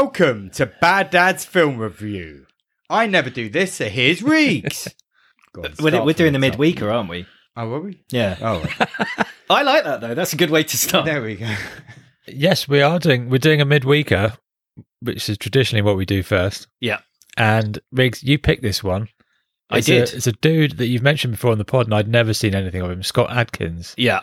Welcome to Bad Dad's Film Review. I never do this, so here's Reeks. Go on, We're, start we're from doing the the top. midweeker, aren't we? Oh, were we? Yeah. Oh, right. I like that though. That's a good way to start. there we go. Yes, we are doing. We're doing a midweeker, which is traditionally what we do first. Yeah. And Riggs, you picked this one. I It's did. A, it's a dude that you've mentioned before on the pod, and I'd never seen anything of him. Scott Adkins, Yeah.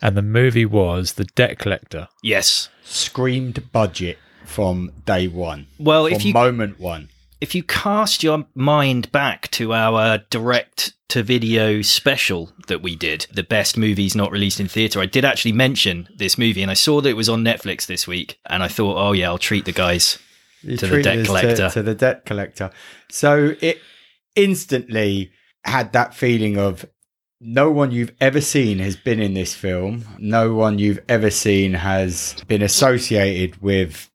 and the movie was The Debt Collector. Yes. Screamed budget from day one. Well, from if you moment one. if you cast your mind back to our direct to video special that we did, the best movies not released in theatre, I did actually mention this movie and I saw that it was on Netflix this week and I thought, oh yeah, I'll treat the guys. You To the debt collector. To, to the debt collector. So it instantly had that feeling of no one you've ever seen has been in this film. No one you've ever seen has been associated with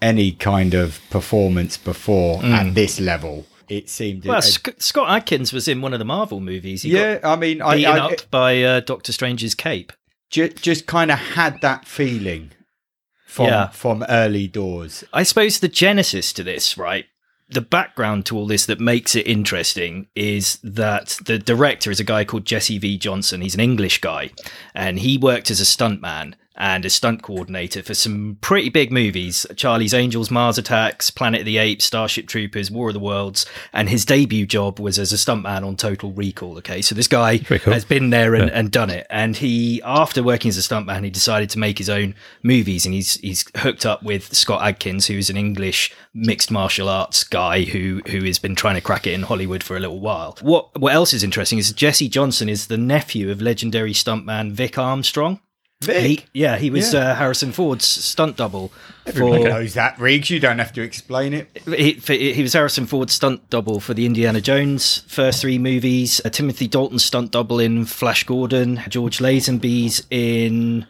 any kind of performance before Mm. at this level. It seemed. Well, a- Sc- Scott Adkins was in one of the Marvel movies. He yeah, I mean, I, beaten I up by uh, Doctor Strange's cape. ju- just kind of had that feeling from Yeah. from early doors. I suppose the genesis to this, right? The background to all this that makes it interesting is that the director is a guy called Jesse V. Johnson. He's an English guy, and he worked as a stuntman and a stunt coordinator for some pretty big movies Charlie's Angels, Mars Attacks, Planet of the Apes, Starship Troopers, War of the Worlds. And his debut job was as a stuntman on Total Recall. Okay, so this guy cool. has been there and, Yeah. and done it. And he, after working as a stuntman, he decided to make his own movies. And he's he's hooked up with Scott Adkins, who's an English mixed martial arts guy who who has been trying to crack it in Hollywood for a little while. What what else is interesting is Jesse Johnson is the nephew of legendary stuntman Vic Armstrong. He, yeah, he was Yeah. Uh, Harrison Ford's stunt double. Everyone for- knows that, Riggs. You don't have to explain it. he, for, he was Harrison Ford's stunt double for the Indiana Jones first three movies. Uh, Timothy Dalton's stunt double in Flash Gordon. George Lazenby's in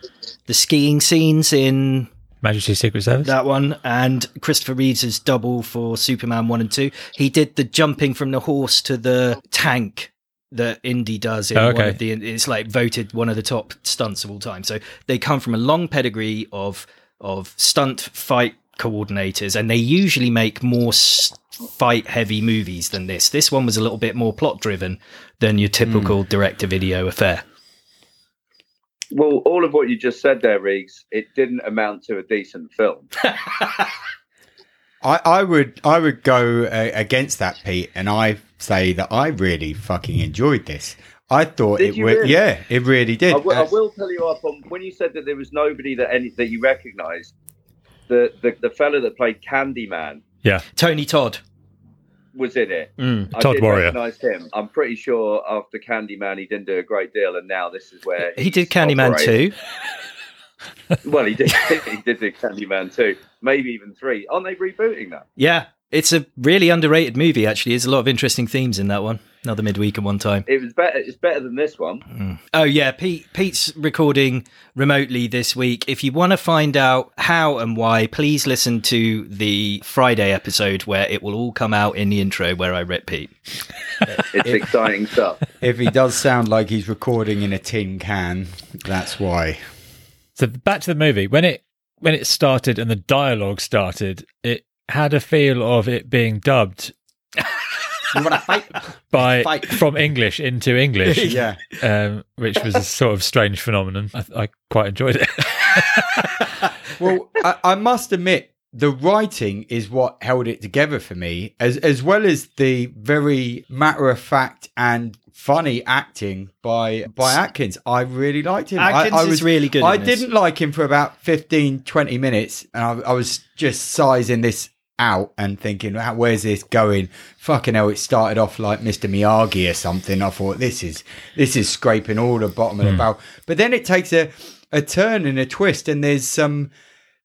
the skiing scenes in Majesty's Secret Service. that one, and Christopher Reeves' double for Superman one and two. He did the jumping from the horse to the tank that Indy does in Oh, one okay. of the. It's like voted one of the top stunts of all time. So they come from a long pedigree of of stunt fight coordinators, and they usually make more fight heavy movies than this. This one was a little bit more plot driven than your typical hmm. direct to video affair. Well, all of what you just said there, Reeks, it didn't amount to a decent film. I, I would I would go uh, against that, Pete, and I say that I really fucking enjoyed this. I thought Did it you would, really? yeah, it really did. I, w- I will tell you up on when you said that there was nobody that any that you recognised. The, the the fellow that played Candyman yeah, Tony Todd. was in it. Mm. I Todd did Warrior. recognise him. I'm pretty sure after Candyman he didn't do a great deal, and now this is where He did Candyman operating. too. Well, he did. he did do Candyman two, maybe even three. Aren't they rebooting that? Yeah, it's a really underrated movie. Actually, there's a lot of interesting themes in that one. Another midweek at one time. It was better. It's better than this one. Mm. Oh yeah, Pete. Pete's recording remotely this week. If you want to find out how and why, please listen to the Friday episode where it will all come out in the intro where I rip Pete. It's exciting stuff. if he does sound like he's recording in a tin can, that's why. So back to the movie. When it when it started and the dialogue started, it had a feel of it being dubbed You want to fight? by Fight. from English into English, yeah. um, which was a sort of strange phenomenon. I, I quite enjoyed it. Well, I, I must admit, the writing is what held it together for me, as as well as the very matter of fact and funny acting by by Adkins. I really liked him. Adkins I, I is really good I didn't like him for about 15, 20 minutes, and I, I was just sizing this out and thinking, where's this going? Fucking hell! It started off like Mr. Miyagi or something. I thought this is this is scraping all the bottom of the hmm. barrel, but then it takes a a turn and a twist, and there's some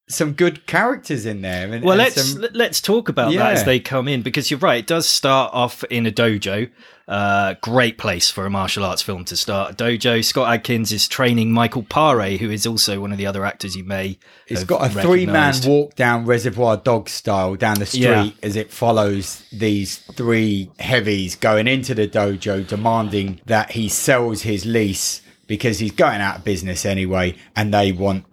some good characters in there. And, Well, and let's some- let- let's talk about that as they come in because you're right. It does start off in a dojo. Uh, great place for a martial arts film to start. A dojo. Scott Adkins is training Michael Pare, who is also one of the other actors you may. It's got a three man walk down Reservoir Dog style down the street Yeah. as it follows these three heavies going into the dojo, demanding that he sells his lease because he's going out of business anyway, and they want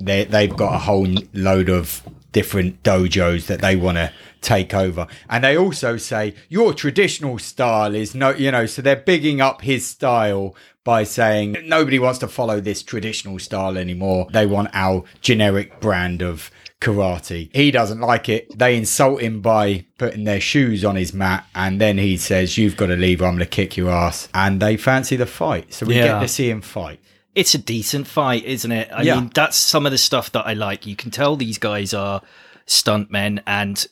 they they've got a whole load of different dojos that they want to take over. And they also say your traditional style is no, you know, so they're bigging up his style by saying nobody wants to follow this traditional style anymore. They want our generic brand of karate. He doesn't like it. They insult him by putting their shoes on his mat, and then he says, "You've got to leave. or I'm going to kick your ass." And they fancy the fight, so we Yeah. get to see him fight. It's a decent fight, isn't it? I Yeah. mean, that's some of the stuff that I like. You can tell these guys are stuntmen, and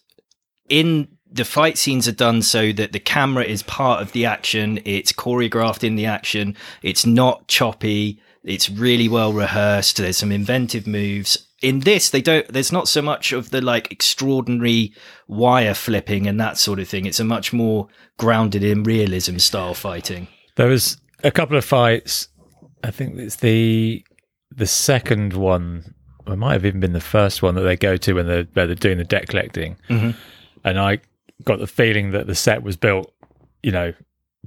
in the fight scenes are done so that the camera is part of the action. It's choreographed in the action. It's not choppy. It's really well rehearsed. There's some inventive moves. In this, they don't. There's not so much of the like extraordinary wire flipping and that sort of thing. It's a much more grounded in realism style fighting. There was a couple of fights. I think it's the the second one. It might have even been the first one that they go to when they're, they're doing the debt collecting. Mhm. And I got the feeling that the set was built, you know,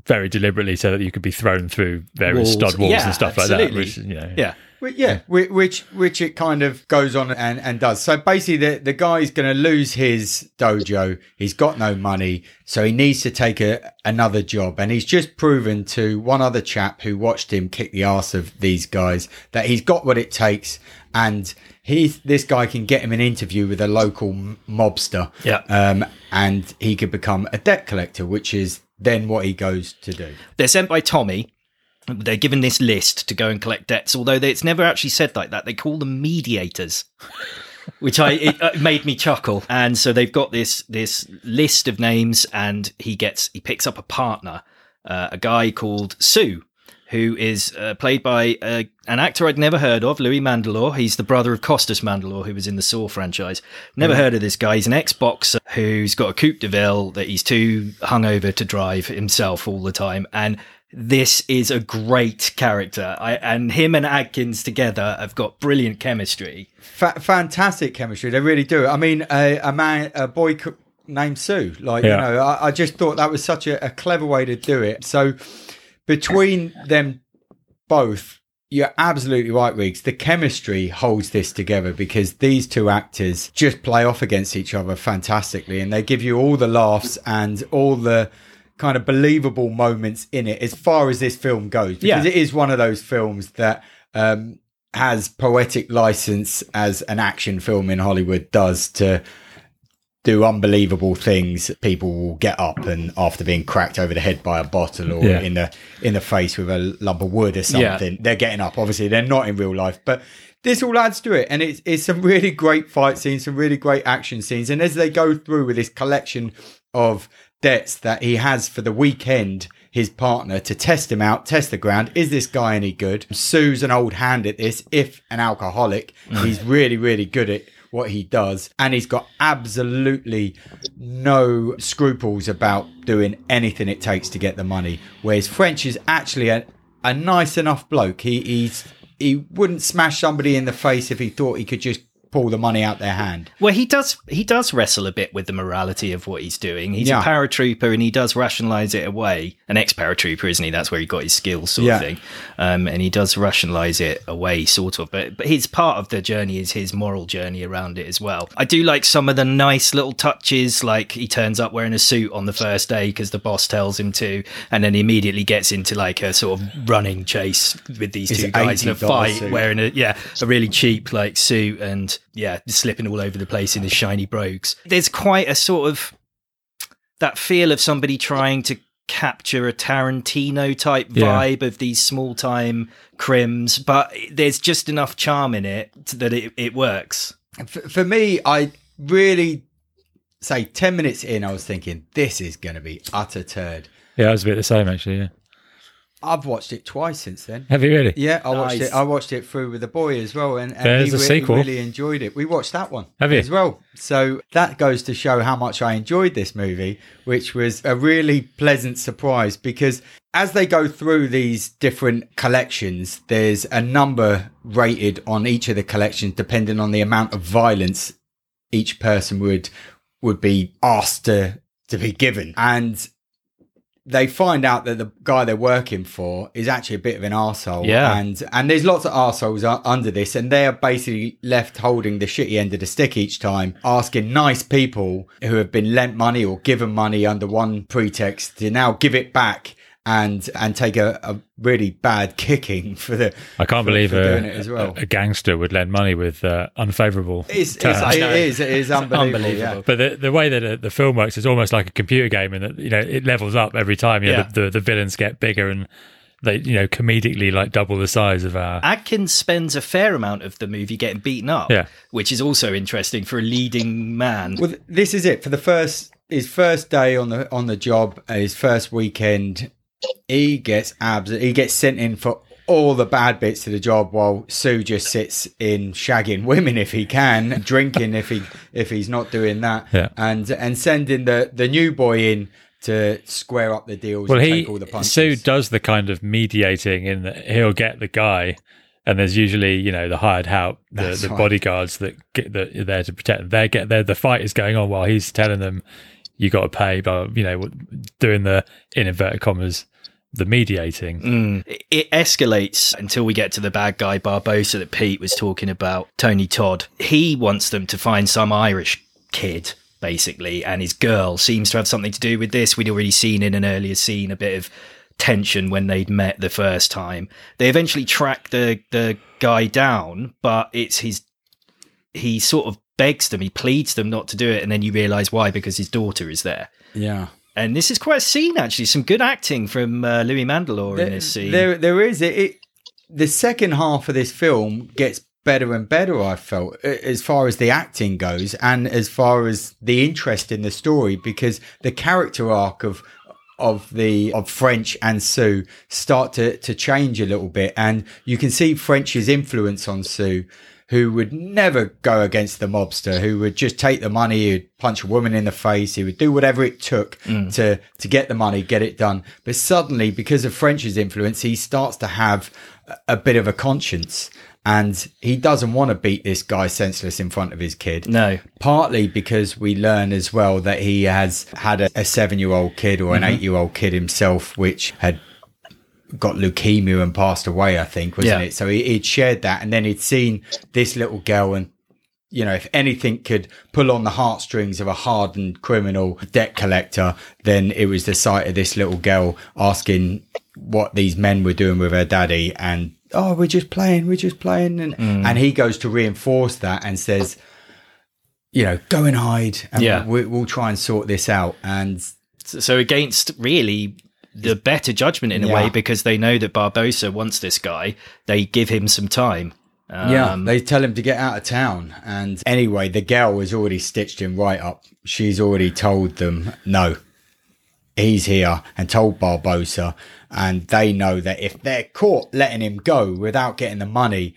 very deliberately so that you could be thrown through various Walls. stud walls Yeah, and stuff like that. Which, you know, Yeah. Yeah, whi- which which it kind of goes on and, and does. So basically, the the guy's going to lose his dojo. He's got no money, so he needs to take a another job. And he's just proven to one other chap who watched him kick the ass of these guys that he's got what it takes, and he's this guy can get him an interview with a local mobster. Yeah. um, and he could become a debt collector, which is then what he goes to do. They're sent by Tommy. They're given this list to go and collect debts, although they, it's never actually said like that. They call them mediators, which I it, uh, made me chuckle. And so they've got this this list of names, and he gets he picks up a partner, uh, a guy called Sue, who is uh, played by uh, an actor I'd never heard of, Louis Mandylor. He's the brother of Costas Mandylor, who was in the Saw franchise. Never heard of this guy. He's an ex-boxer who's got a coupe de ville that he's too hungover to drive himself all the time. And this is a great character. I, and him and Adkins together have got brilliant chemistry. Fa- fantastic chemistry. They really do. I mean, a, a man, a boy co- named Sue. Like Yeah. you know, I, I just thought that was such a, a clever way to do it. So between them both, you're absolutely right, Riggs. The chemistry holds this together because these two actors just play off against each other fantastically, and they give you all the laughs and all the kind of believable moments in it as far as this film goes because Yeah. it is one of those films that um has poetic license as an action film in Hollywood does to do unbelievable things. People will get up and after being cracked over the head by a bottle or Yeah. in the in the face with a lump of wood or Yeah. something, they're getting up. Obviously, they're not in real life, but this all adds to it, and it's it's some really great fight scenes, some really great action scenes, and as they go through with this collection of debts that he has for the weekend. His partner to test him out, test the ground. Is this guy any good? Sue's an old hand at this, if an alcoholic. Mm. He's really, really good at what he does. And he's got absolutely no scruples about doing anything it takes to get the money. Whereas French is actually a, a nice enough bloke. He he's he wouldn't smash somebody in the face if he thought he could just pull the money out their hand. Well, he does. He does wrestle a bit with the morality of what he's doing. He's Yeah. a paratrooper, and he does rationalize it away. An ex-paratrooper, isn't he? That's where he got his skills, sort Yeah. of thing. Um, and he does rationalize it away, sort of. But but his part of the journey is his moral journey around it as well. I do like some of the nice little touches, like he turns up wearing a suit on the first day because the boss tells him to, and then he immediately gets into like a sort of running chase with these It's two guys in a fight, suit. wearing a yeah a really cheap like suit and yeah slipping all over the place in his shiny brogues there's quite a sort of that feel of somebody trying to capture a tarantino type Yeah. vibe of these small time crims but there's just enough charm in it that it, it works For, for me, I really say 10 minutes in, I was thinking, this is going to be utter turd. Yeah, I was a bit the same actually. Yeah. I've watched it twice since then. Have you really? Yeah, I watched it. I watched it through with the boy as well, and, and There's he a re- sequel. really enjoyed it. We watched that one, Have you? as well? So that goes to show how much I enjoyed this movie, which was a really pleasant surprise because as they go through these different collections, there's a number rated on each of the collections depending on the amount of violence each person would would be asked to to be given, and they find out that the guy they're working for is actually a bit of an arsehole. Yeah. And and there's lots of arseholes under this, and they are basically left holding the shitty end of the stick each time, asking nice people who have been lent money or given money under one pretext to now give it back and and take a, a really bad kicking for the I can't for- believe for a, doing it as well. a gangster would lend money with uh, unfavourable It's, it's, terms. it is it is unbelievable. unbelievable. yeah. But the, the way that uh, the film works is almost like a computer game, and that you know it levels up every time. You know, Yeah. the, the the villains get bigger, and they you know comedically like double the size of our. Adkins spends a fair amount of the movie getting beaten up, Yeah. which is also interesting for a leading man. Well, this is it for the first his first day on the on the job, uh, his first weekend. He gets abs. He gets sent in for all the bad bits of the job, while Sue just sits in shagging women if he can, drinking if he if he's not doing that, Yeah. and and sending the the new boy in to square up the deals. Well, and he take all the punches. Sue does the kind of mediating in that he'll get the guy, and there's usually you know the hired help, the, the right. bodyguards that get that are there to protect them. They get there. The fight is going on while he's telling them you got to pay, but you know doing the in inverted commas the mediating. Mm. It- It escalates until we get to the bad guy Barbosa that Pete was talking about, Tony Todd. He wants them to find some Irish kid, basically, and his girl seems to have something to do with this. We'd already seen in an earlier scene a bit of tension when they'd met the first time. They eventually track the the guy down, but it's his he sort of begs them, he pleads them not to do it, and then you realise why, because his daughter is there. yeah. And this is quite a scene, actually. Some good acting from uh, Louis Mandylor in this scene. There, there is it, it. The second half of this film gets better and better. I felt as far as the acting goes, and as far as the interest in the story, because the character arc of of the of French and Sue start to to change a little bit, and you can see French's influence on Sue. Who would never go against the mobster? Who would just take the money? He'd punch a woman in the face. He would do whatever it took mm. to to get the money, get it done. But suddenly, because of French's influence, he starts to have a- bit of a conscience, and he doesn't want to beat this guy senseless in front of his kid. no. Partly because we learn as well that he has had a, a seven year old kid or an mm-hmm. eight year old kid himself, which had got leukemia and passed away, I think, wasn't Yeah. it? So he, he'd shared that and then he'd seen this little girl and you know, if anything could pull on the heartstrings of a hardened criminal debt collector, then it was the sight of this little girl asking what these men were doing with her daddy and oh, we're just playing, we're just playing and mm. and he goes to reinforce that and says, you know, go and hide and Yeah. we, we'll try and sort this out. And so against really the better judgment in a Yeah. way because they know that Barbosa wants this guy. They give him some time. Um, Yeah, they tell him to get out of town. And anyway, the girl has already stitched him right up. She's already told them, no, he's here, and told Barbosa. And they know that if they're caught letting him go without getting the money,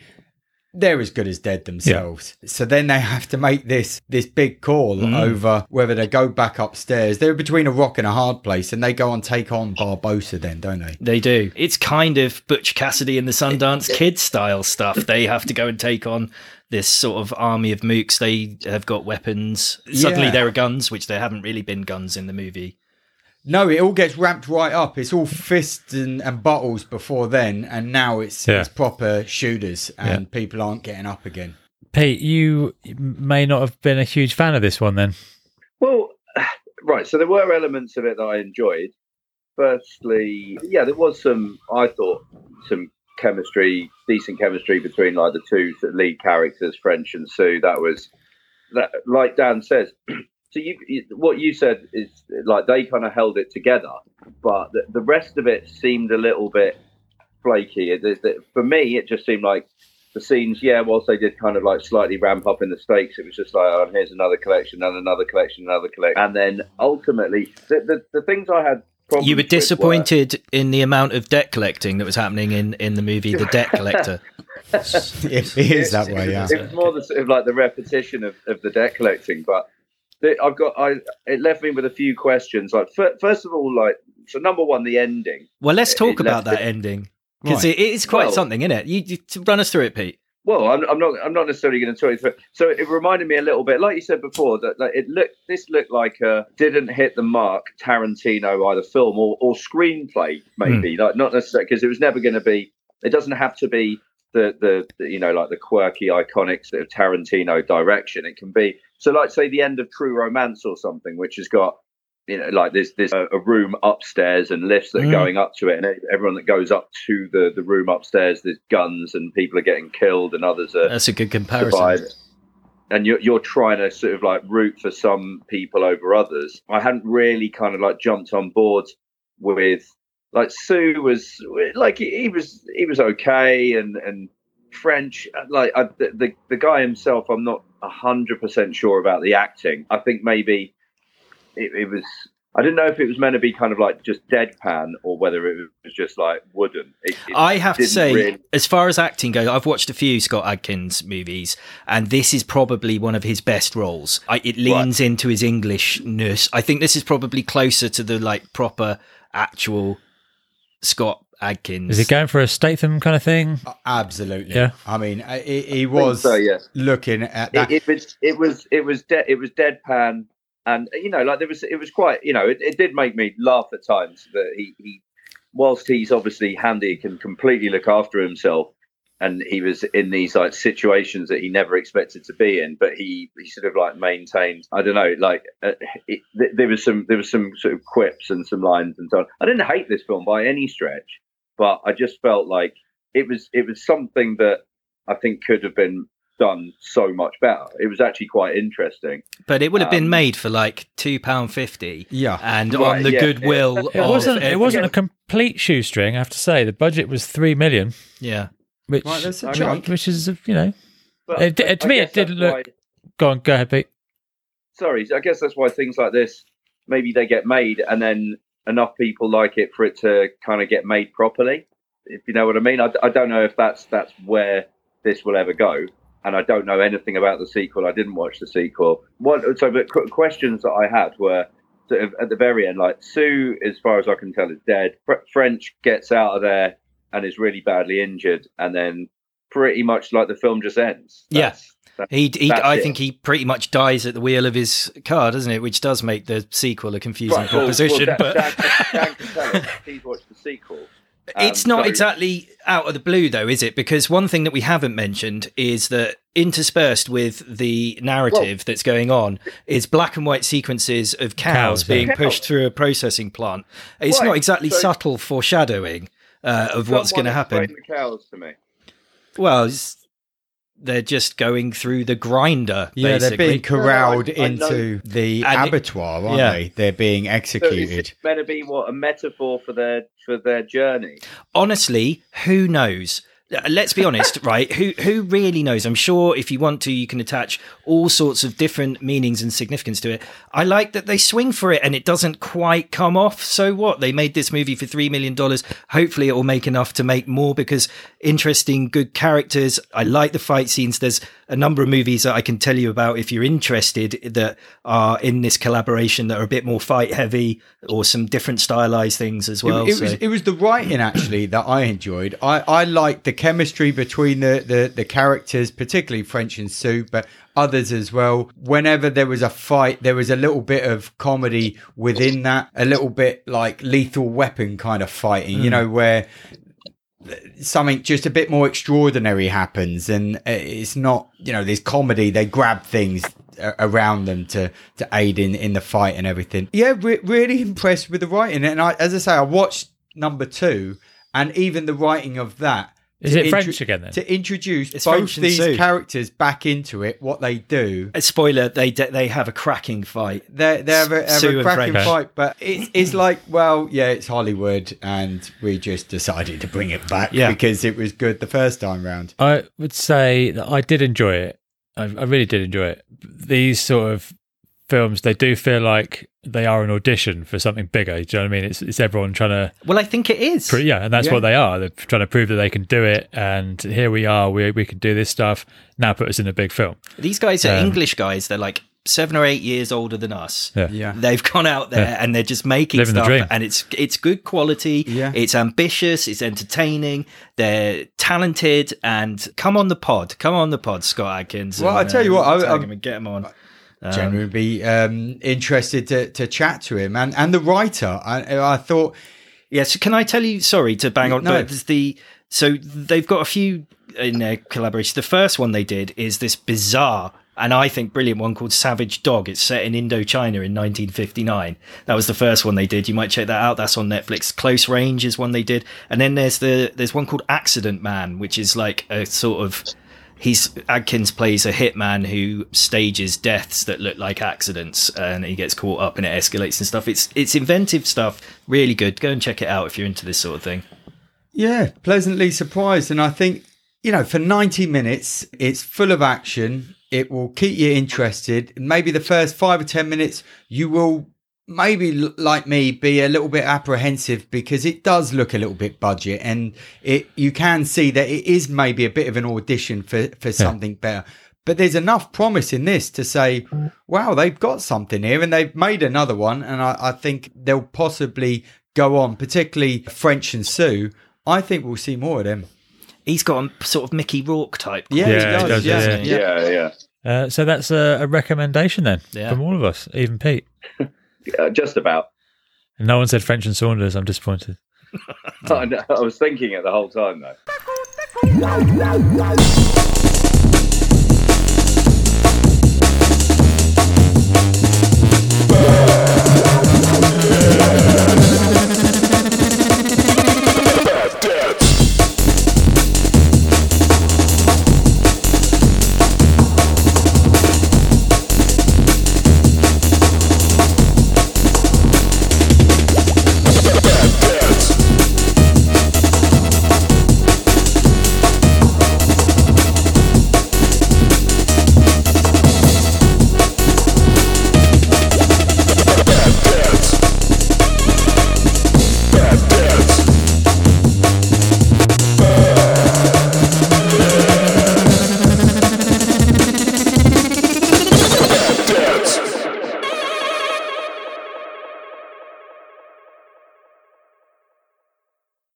they're as good as dead themselves. So then they have to make this this big call mm. over whether they go back upstairs. They're between a rock and a hard place, and they go and take on Barbosa. Then, don't they? They do. It's kind of Butch Cassidy and the Sundance Kid style stuff. They have to go and take on this sort of army of mooks. They have got weapons. Suddenly Yeah. there are guns, which there haven't really been guns in the movie. No, it all gets ramped right up. It's all fists and, and bottles before then, and now it's Yeah. it's proper shooters, and people aren't getting up again. Pete, you may not have been a huge fan of this one then. Well, right. So there were elements of it that I enjoyed. Firstly, yeah, there was some. I thought some chemistry, decent chemistry between like the two lead characters, French and Sue. That was that, like Dan says. So you, you, what you said is like they kind of held it together, but the, the rest of it seemed a little bit flaky. It, it, it- for me, it just seemed like the scenes, yeah, whilst they did kind of like slightly ramp up in the stakes, it was just like, oh, here's another collection, and another collection, another collection. And then ultimately, the, the, the things I had problems You were with disappointed in the amount of debt collecting that was happening in, in the movie The Debt Collector. It is that way, yeah. It was more the sort of like the repetition of, of the debt collecting, but the, I've got I it left me with a few questions. Like fir- first of all, like so number one, the ending. Well, let's talk it about that it- ending because Right. it, it is quite Well- something, isn't it? You, you to run us through it, Pete. well, I'm, I'm not. I'm not necessarily going to tell you. through- So it reminded me a little bit, like you said before, that, that it looked. This looked like a didn't hit the mark Tarantino either film or, or screenplay, maybe. Hmm. Like not necessarily because it was never going to be. It doesn't have to be the, the the you know like the quirky, iconic sort of Tarantino direction. It can be so, like say the end of True Romance or something, which has got you know, like there's there's a, a room upstairs and lifts that are Mm. going up to it, and everyone that goes up to the the room upstairs, there's guns and people are getting killed, and others are That's a good comparison. survive. And you're you're trying to sort of like root for some people over others. I hadn't really kind of like jumped on board with like Sue was like he, he was he was okay and and French like I, the, the guy himself I'm not hundred percent sure about the acting. I think maybe it, it was I didn't know if it was meant to be kind of like just deadpan or whether it was just like wooden. It, it I have to say, really- as far as acting goes, I've watched a few Scott Adkins movies, and this is probably one of his best roles. I, it leans into his Englishness. I think this is probably closer to the like proper, actual Scott Adkins. Is he going for a Statham kind of thing? Absolutely. Yeah. I mean, he, he was so, yes. looking at that. it, it was it was it was de- it was deadpan and you know like there was it was quite you know it, it did make me laugh at times that he he whilst he's obviously handy can completely look after himself and he was in these like situations that he never expected to be in but he he sort of like maintained i don't know like uh, it, th- there was some there was some sort of quips and some lines and so on i didn't hate this film by any stretch but i just felt like it was it was something that i think could have been done so much better. It was actually quite interesting. but it would have been um, made for like two pound fifty, yeah. and Right, on the yeah, goodwill yeah. It of wasn't. It wasn't a complete shoestring. I have to say, the budget was three million, Yeah, which Right, that's a Okay. chunk. which is you know. But It- it- to I me, it guess that's did look- why- Go on, go ahead, Pete. sorry, I guess that's why things like this maybe they get made, and then enough people like it for it to kind of get made properly. If you know what I mean, I, I don't know if that's that's where this will ever go, and I don't know anything about the sequel. I didn't watch the sequel. What so, but qu- questions that I had were sort of at the very end, like Sue, as far as I can tell, is dead. Fr- French gets out of there and is really badly injured, and then pretty much like the film just ends. Yeah. That's- that's- he. he I it. think he pretty much dies at the wheel of his car, doesn't it? Which does make the sequel a confusing Right, well- proposition. well, but Dan, Dan, Dan can tell. He's watched the sequel. Um, It's not so- exactly out of the blue, though, is it? Because one thing that we haven't mentioned is that interspersed with the narrative that's going on is black and white sequences of cows, Cows, being Cows. pushed through a processing plant. It's Right, not exactly so- subtle foreshadowing uh, of what's going to happen. The cows to me. Well, it's, they're just going through the grinder. Yeah, they're being corralled No, I- I know- into the And it- abattoir, aren't yeah. they? They're being So executed. it meant to be what a metaphor for their for their journey? honestly, who knows? Uh, Let's be honest, right? Who who really knows? I'm sure if you want to, you can attach all sorts of different meanings and significance to it. I like that they swing for it and it doesn't quite come off. So what? They made this movie for three million dollars. Hopefully, it will make enough to make more because interesting, good characters. I like the fight scenes. There's a number of movies that I can tell you about if you're interested that are in this collaboration that are a bit more fight heavy or some different stylized things as well. it, it so. was it was the writing actually that I enjoyed. I, I liked the chemistry between the, the, the characters, particularly French and Sue, but others as well. Whenever there was a fight, there was a little bit of comedy within that, a little bit like lethal weapon kind of fighting, you mm. know, where something just a bit more extraordinary happens and uh, it's not you know there's comedy they grab things uh, around them to to aid in in the fight and everything. Yeah re- really impressed with the writing and i as i say i watched number two and even the writing of that Is it intro- French again then? to introduce It's both these Sue. characters back into it what they do A spoiler: they they have a cracking fight. They're, they have a, have a cracking French. fight, but it's it's like, well, yeah, it's Hollywood, and we just decided to bring it back Yeah. because it was good the first time round. I would say that I did enjoy it. I, I really did enjoy it. These sort of films, they do feel like they are an audition for something bigger. Do you know what I mean? It's it's everyone trying to, Well, I think it is. pre- yeah, and that's Yeah. what they are. They're trying to prove that they can do it. And here we are. We we can do this stuff. Now put us in a big film. These guys are Um, English guys. They're like seven or eight years older than us. Yeah. Yeah. They've gone out there Yeah. and they're just making Living the stuff, dream. and it's it's good quality. Yeah. It's ambitious. It's entertaining. They're talented. And come on the pod. Come on the pod, Scott Adkins. Well, and, I tell you what, I- tag I'm- him and get him on. Um, Genuinely be um, interested to, to chat to him and, and the writer. I, I thought, Yes, can I tell you? Sorry to bang on, No. but the so they've got a few in their collaboration. The first one they did is this bizarre and I think brilliant one called Savage Dog. It's set in Indochina in 1959. That was the first one they did. You might check that out. That's on Netflix. Close Range is one they did, and then there's the there's one called Accident Man, which is like a sort of he's Adkins plays a hitman who stages deaths that look like accidents, and he gets caught up and it escalates and stuff. It's it's inventive stuff, really good. Go and check it out if you're into this sort of thing. yeah, pleasantly surprised. And I think, you know, for 90 minutes, it's full of action. It will keep you interested. Maybe the first five or 10 minutes, you will maybe like me be a little bit apprehensive because it does look a little bit budget and it you can see that it is maybe a bit of an audition for for something better but there's enough promise in this to say wow they've got something here and they've made another one and i, I think they'll possibly go on particularly french and sue i think we'll see more of them He's got a sort of Mickey Rourke type. yeah, Yeah, he he does, does, yeah, yeah. yeah. Yeah, yeah. Uh, so that's a, a recommendation then Yeah. from all of us, even Pete. Uh, just about. And no one said French and Saunders. I'm disappointed. I, know, I was thinking it the whole time though.